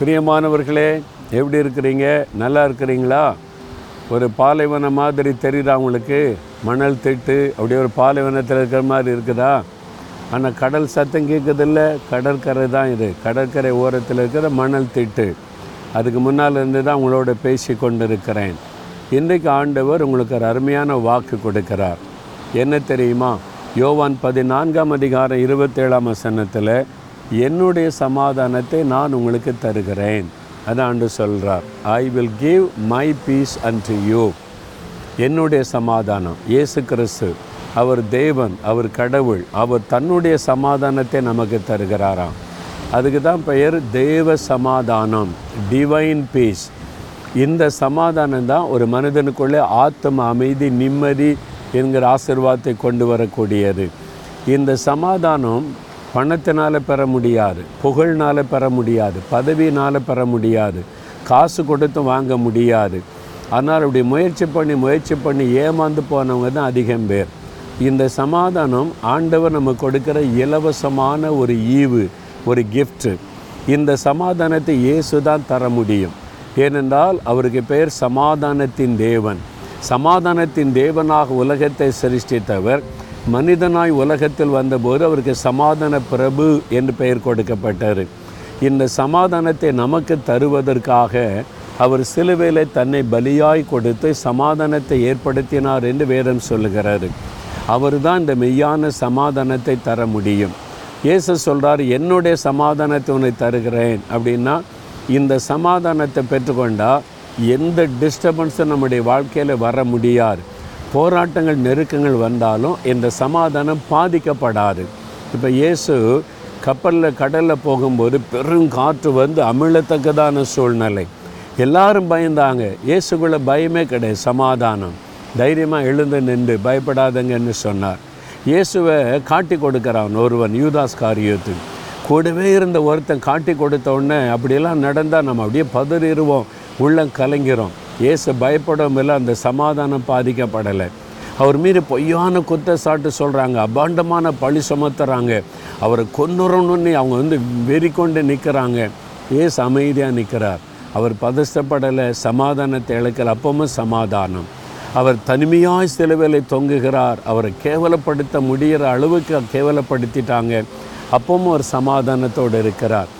பிரியமானவர்களே எப்படி இருக்கிறீங்க? நல்லா இருக்கிறீங்களா? ஒரு பாலைவனம் மாதிரி தெரியுதா உங்களுக்கு? மணல் திட்டு அப்படியே ஒரு பாலைவனத்தில் இருக்கிற மாதிரி இருக்குதா? ஆனால் கடல் சத்தம் கேட்குறதில்ல. கடற்கரை தான் இது. கடற்கரை ஓரத்தில் இருக்கிற மணல் திட்டு. அதுக்கு முன்னால் இருந்து தான் உங்களோட பேசி கொண்டு இருக்கிறேன் இன்றைக்கு ஆண்டவர் உங்களுக்கு ஒரு அருமையான வாக்கு கொடுக்கிறார். என்ன தெரியுமா? யோவான் பதினான்காம் அதிகாரம் இருபத்தேழாம் வசனத்தில் என்னுடைய சமாதானத்தை நான் உங்களுக்கு தருகிறேன். அதான் ஆண்டு சொல்கிறார் I will give my peace and you என்னுடைய சமாதானம் இயேசு கிறிஸ்து அவர் தேவன் அவர் கடவுள் அவர் தன்னுடைய சமாதானத்தை நமக்கு தருகிறாராம். அதுக்கு தான் பெயர் தேவ சமாதானம் டிவைன் பீஸ் இந்த சமாதானம் தான் ஒரு மனிதனுக்குள்ளே ஆத்ம அமைதி நிம்மதி என்கிற ஆசிர்வாதத்தை கொண்டு வரக்கூடியது. இந்த சமாதானம் பணத்தினால் பெற முடியாது புகழ்னால் பெற முடியாது பதவியினால் பெற முடியாது காசு கொடுத்து வாங்க முடியாது. ஆனால் அப்படி முயற்சி பண்ணி முயற்சி பண்ணி ஏமாந்து போனவங்க தான் அதிகம் பேர். இந்த சமாதானம் ஆண்டவர் நம்ம கொடுக்கிற இலவசமான ஒரு ஈவு ஒரு கிஃப்ட்டு இந்த சமாதானத்தை இயேசு தான் தர முடியும். ஏனென்றால் அவருக்கு பெயர் சமாதானத்தின் தேவன். சமாதானத்தின் தேவனாக உலகத்தை சிருஷ்டித்தவர். மனிதனாய் உலகத்தில் வந்தபோது அவருக்கு சமாதான பிரபு என்று பெயர் கொடுக்கப்பட்டார். இந்த சமாதானத்தை நமக்கு தருவதற்காக அவர் சிலுவையில் தன்னை பலியாய் கொடுத்து சமாதானத்தை ஏற்படுத்தினார் என்று வேதம் சொல்லுகிறார். அவர் தான் இந்த மெய்யான சமாதானத்தை தர முடியும். இயேசு சொல்கிறார் என்னுடைய சமாதானத்தை உன்னை தருகிறேன். அப்படின்னா இந்த சமாதானத்தை பெற்றுக்கொண்டால் எந்த டிஸ்டர்பன்ஸும் நம்முடைய வாழ்க்கையில் வர முடியாது. போராட்டங்கள் நெருக்கங்கள் வந்தாலும் இந்த சமாதானம் பாதிக்கப்படாது. இப்போ இயேசு கப்பலில் கடலில் போகும்போது பெரும் காற்று வந்து அமிழத்தக்கதான சூழ்நிலை. எல்லாரும் பயந்தாங்க. இயேசுக்குள்ளே பயமே கிடையாது சமாதானம். தைரியமாக எழுந்து நின்று பயப்படாதங்கன்னு சொன்னார். இயேசுவை காட்டி கொடுக்குறான் ஒருவன் யூதாஸ் காரியத்து. கூடவே இருந்த ஒருத்தன் காட்டி கொடுத்த உடனே அப்படியெல்லாம் நடந்தால் நம்ம அப்படியே பதறிடுவோம். உள்ளம் கலங்கிறோம் இயேசு பயப்படவும் அந்த சமாதானம் பாதிக்கப்படலை. அவர் மீது பொய்யான குற்றச்சாட்டு சொல்கிறாங்க அபாண்டமான பழி சுமத்துறாங்க. அவரை கொன்னுறணும்னு அவங்க வந்து வெறி கொண்டு நிற்கிறாங்க ஏசு அமைதியாக நிற்கிறார் அவர் பதஷ்டப்படலை சமாதானத்தை இழக்கல அப்பவும் சமாதானம். அவர் தனிமையாய் சிலுவையில் தொங்குகிறார். அவரை கேவலப்படுத்த முடிகிற அளவுக்கு கேவலப்படுத்திட்டாங்க. அப்பவும் ஒரு சமாதானத்தோடு இருக்கிறார்.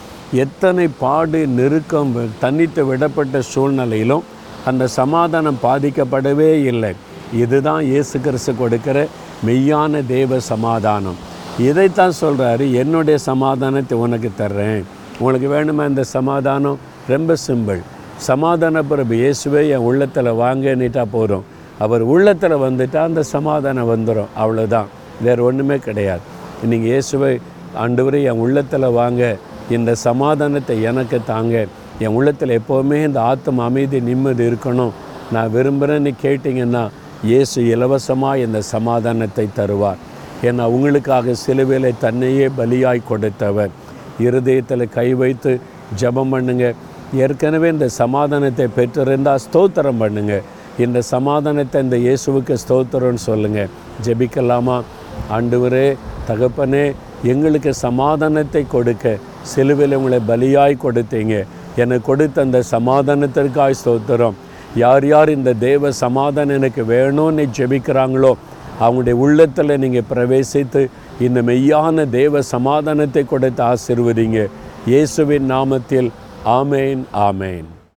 எத்தனை பாடு நெருக்கம் தனித்து விடப்பட்ட சூழ்நிலையிலும் அந்த சமாதானம் பாதிக்கப்படவே இல்லை. இதுதான் இயேசு கிறிஸ்து கொடுக்கிற மெய்யான தேவ சமாதானம். இதைத்தான் சொல்கிறாரு என்னுடைய சமாதானத்தை உனக்கு தர்றேன். உங்களுக்கு வேணுமா இந்த சமாதானம்? ரொம்ப சிம்பிள். சமாதான பிரபு இயேசுவே என் உள்ளத்தில் வாங்கன்னுட்டா போகிறோம் அவர் உள்ளத்தில் வந்துட்டால் அந்த சமாதானம் வந்துடும் அவ்வளோதான் வேறு ஒன்றுமே கிடையாது. நீங்கள் இயேசுவை ஆண்டவரே என் உள்ளத்தில் வாங்க. இந்த சமாதானத்தை எனக்கு தாங்க. என் உள்ளத்தில் எப்போவுமே இந்த ஆத்தம் அமைதி நிம்மதி இருக்கணும். நான் விரும்புகிறேன்னு கேட்டிங்கன்னா இயேசு இலவசமாக இந்த சமாதானத்தை தருவார். ஏன்னா உங்களுக்காக சிலுவையில் தன்னையே பலியாய் கொடுத்தவர். இருதயத்தில் கை வைத்து ஜெபம் பண்ணுங்க. ஏற்கனவே இந்த சமாதானத்தை பெற்றிருந்தால் ஸ்தோத்திரம் பண்ணுங்க. இந்த சமாதானத்தை இந்த இயேசுவுக்கு ஸ்தோத்திரம்னு சொல்லுங்கள் ஜெபிக்கலாமா? ஆண்டவரே தகப்பனே எங்களுக்கு சமாதானத்தை கொடுக்க சிலுவையில் உங்களை பலியாய் கொடுத்தீங்க. எனக்கு கொடுத்த அந்த சமாதானத்திற்காய் ஸ்தோத்திரம். யார் யார் இந்த தேவ சமாதானம் எனக்கு வேணும்னு ஜெபிக்கிறாங்களோ அவங்களுடைய உள்ளத்தில் நீங்கள் பிரவேசித்து இந்த மெய்யான தேவ சமாதானத்தை கொடுத்து ஆசிர்வதிங்க. இயேசுவின் நாமத்தில் ஆமேன் ஆமேன்.